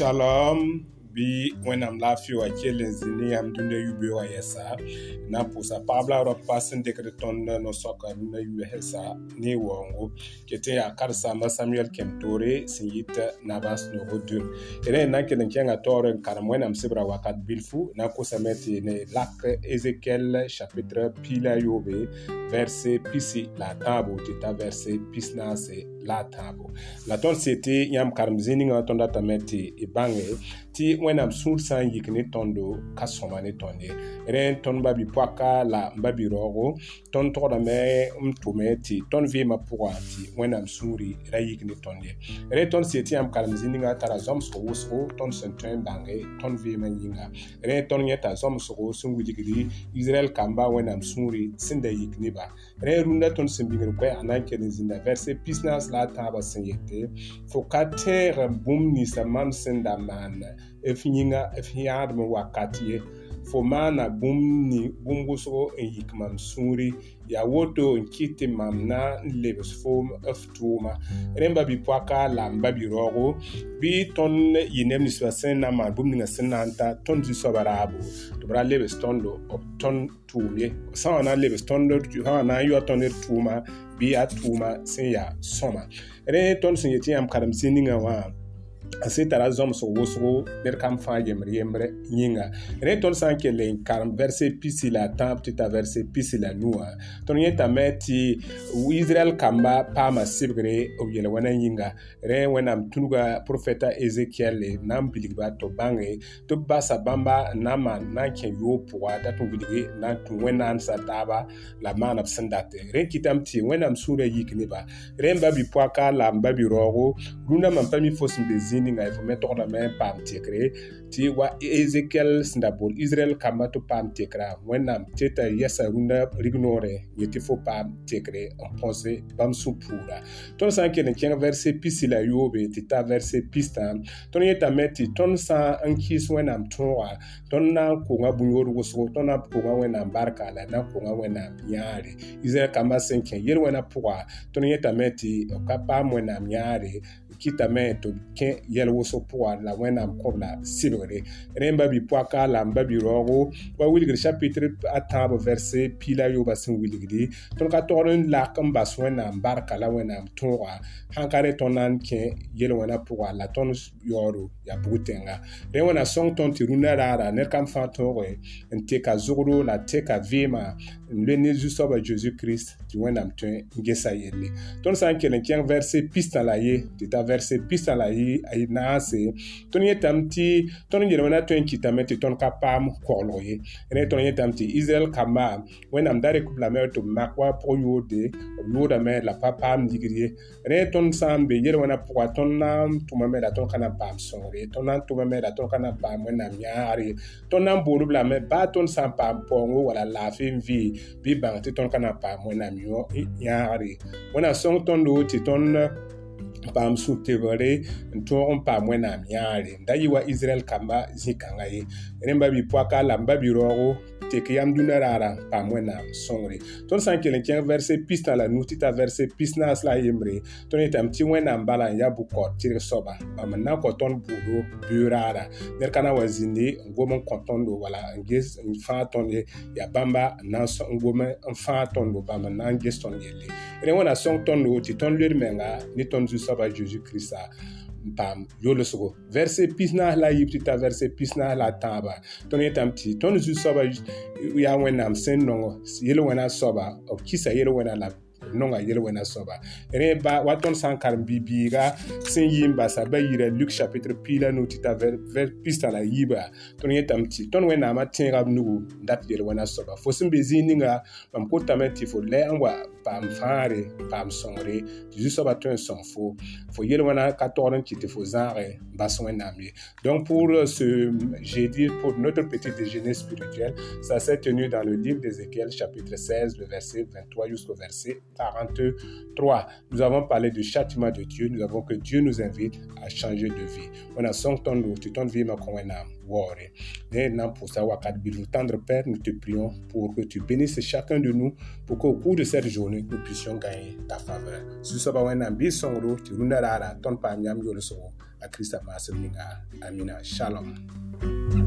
Shalom bi wẽnnaam la a fɩ wa kell n zĩ ne yãmb dũniyã yubɩ wã yɛsa na n pʋʋsa paab la rab pa sẽn dekd tõnd no-soaka dũniyã yubsã ne waoongo ket n yaa karsaamba samuɛl kẽm toore sẽn yit nabas noogo dũn d na n kell n kẽngã taoor n karem wẽnnaam sebra wakat bilfu na n kʋsame tɩ ne lak ezekiɛl chapitre pila yoobe verse pisi la a tãabo tɩ t'a verse pisnaase la a tãabo la tõnd sɩd tɩ yãmb karem zĩ ningã tõnd ratame tɩ y bãnge tɩ wẽnnaam sũur sã n yik ne tõndo ka sõma ne tõnd ye rẽ tõnd ba bipoaka la n ba biraoogo tõnd togdame n tʋme tɩ tõnd vɩɩmã pʋga tɩ wẽnnaam sũuri ra yik ne tõnd ye rẽ tõnd sɩd tɩ yãmb kalem zĩ ningã tara zɔmsg wʋsgo tõnd sẽn tõe n bãnge tõnd vɩɩmã yĩnga rẽ tõnd yẽta zɔmsgo sẽn wilgri israɛl kambã wẽnnaam sũuri sẽn da yik neba rẽ rũndã tõnd sẽn bĩngr koɛ a na n kell n zĩnda vɛrse pisnãs la a tãabã sẽn yete fo ka tẽeg bũmb ninsã mam sẽn da maan f yĩnga f yãadm wakat ye fo maana bũmb bũmb-wʋsgo n yik mam sũuri yaa woto n kɩt tɩ mam na n lebs foom f tʋʋma rẽ ba bɩ-poaka la m ba bɩ bɩ tõnd yɩ neb ninsba sẽn na n maan bũmb ninga sẽn na n ta tõnd zu soabã raabo tɩ b ra lebs tõndo b tõnd tʋʋm ye sã wã na n lebs tõnd sã wã na n yaoa tõnd d tʋʋma bɩ yaa tʋʋma sẽn yaa sõma rẽ tõnd sẽn yetɩ yãmb karem zĩ ninga wã a sɩd tara zɔms wʋsgo ned kam fãa yembr yembrɛ yĩnga rẽ tõnd sã n kell n karem vɛrse pisi la a tãab tɩ t'a vɛrse pisi la nuã tõnd yẽtame tɩ israɛl kamba paama sɩbgre b yel wãna yĩnga rẽ wẽnnaam tũnuga profɛta ezekiɛl na n bilgba tɩ bãnge tɩ b basa bãmba n na n maan na n kẽ yoob pʋga dat n wilge na n tũ wẽnnaam sã-taaba la maana b sẽn date rẽ kɩtame tɩ wẽnnaam sũurã yik neba rẽ n ba bi-poaka la n ba bi-raoogo rũndã mam pa mi fos n be zĩ ninga y fo me togda me paam tekre tɩ wa ezekiɛl sẽn da boor israɛl kambã tɩ paam tekra wẽnnaam tɩ t'a yɛsa rũndã rig noore yẽ tɩ fo paam tekre n põse bãmb sũ-puurã tõnd sã n kell n kẽng vɛrse pisi la yoobe tɩ t'a vɛrse pistã tõnd yetame tɩ tõnd sã n kɩɩs wẽnnaam tõoga tõnd na n konga bũyoor wʋsgo tõnd na n konga wẽnnaam barka la na n konga wẽnnaam yãare israɛl kambã sẽn kẽ yel wẽna pʋga tõnd yetame tɩ ka paam wẽnnaam yãare kitame tɩ b kẽ yɛl woso pʋga la wẽnnaam kõbla sɩbgre rẽ n ba bipoaka la n ba biroogo wa wilgr chapitre a tãab vɛrse pila yoba sẽn wilgdi tõnd ka togd n lak n bas wẽnnaam barka la wẽnnaam tõoga sãn ka rẽ tõnd na n kẽ yel wẽna pʋga la tõnd yaoodo yaa bug tẽnga rẽ wẽna sõng tõnd tɩ rũndã raara ned kam fãa tõoge n tɩka zogdo la tɩka vɩɩmã n le ne zu-soaba zeezi kirist tɩ wẽnnaam tõe n gesa yelle tõnd sã n kell n kẽng vɛrse pistã la ye tɩ t'a vɛrse pistã la a yɩ naase tõnd yẽtame tɩ tõnd n yelemã na tõe n kɩtame tɩ tõnd ka paam koglg ye rẽ tõnd yẽtame tɩ israɛl kambã wẽnnaam da recuplame tɩ b mak wa pʋg yoode b yoodame la pa paam ligd ye rẽ tõnd sã n be yel wãna pʋga tõnd na n tʋmame la tõnd ka na n paam sõor ye tõnd na n tʋmame la tõnd ka na n paam wẽnnaam yãar ye tõnd na n boond b lame baa tõnd sã n paam paoongo wala laafɩ n vɩɩ bɩ bãng tɩ tõnd ka na n paam wẽnnaam yãagr ye wẽna sõng tõndo tɩ tõnd paam sur tebgre n tõog n paam wẽnnaam yãare da yɩ wa israɛl kambã zĩ-kãngã ye rẽ ba bɩ poaka la n ba bɩ raoogo tɩk yam dũnã raara n paam wẽnnaam sõngre tõnd sã n kell n kẽng vɛrse pistã la nu tɩ t'a vɛrse pis naas la a yembre tõnd yetame tɩ wẽnnaam bala n yaa bukɔd tɩrg soaba bãmb n na n kõ tõnd buudo bɩʋ raara ned ka na n wa zĩndi n gom n kõ tõndo wala n ges n fãa tõnd ye yaa bãmba n na n gom n fãa tõndo bãmb n na n ges tõnd yelle rẽ wẽna sõng tõndo tɩ tõnd led menga ne tõnd zu-soaba zeezi kiristã bam yole sogo verse pisna la yipti ta verse pisna la taba ton yetam ti ton zu soba ya wenam sen nongo yele wena soba o kisa yele wena la nonga yel wena soba rẽ ba wa tõnd sã n karem bi ba Luc chapitre pilan nu tɩ t'a ver pistã la yiiba tõnd yẽtame tɩ tõnd wẽnnaamã tẽegb nugu n dat yel wẽna soaba fo sẽn be zĩig ninga mam kotame tɩ fo lɛ n wa paam fãare paam sõngre fo fo yel wẽna ka togd n kɩ fo bas donc pour euh, ce j'ai dit pour notre petit déjeuner spirituel ça s'est tenu dans le livre d'Ézéchiel chapitre 16 le verset 23 jusqu'au verset 43. Nous avons parlé du châtiment de Dieu. Nous avons que Dieu nous invite à changer de vie. On a son ton tu ton vie ma kon wena wore. pour ça tendre Père, nous te prions pour que tu bénisses chacun de nous pour qu'au cours de cette journée nous puissions gagner ta faveur. Su so ba un bi songro tu runda rara ton pa nyam yolo so. A Christ amina. Shalom.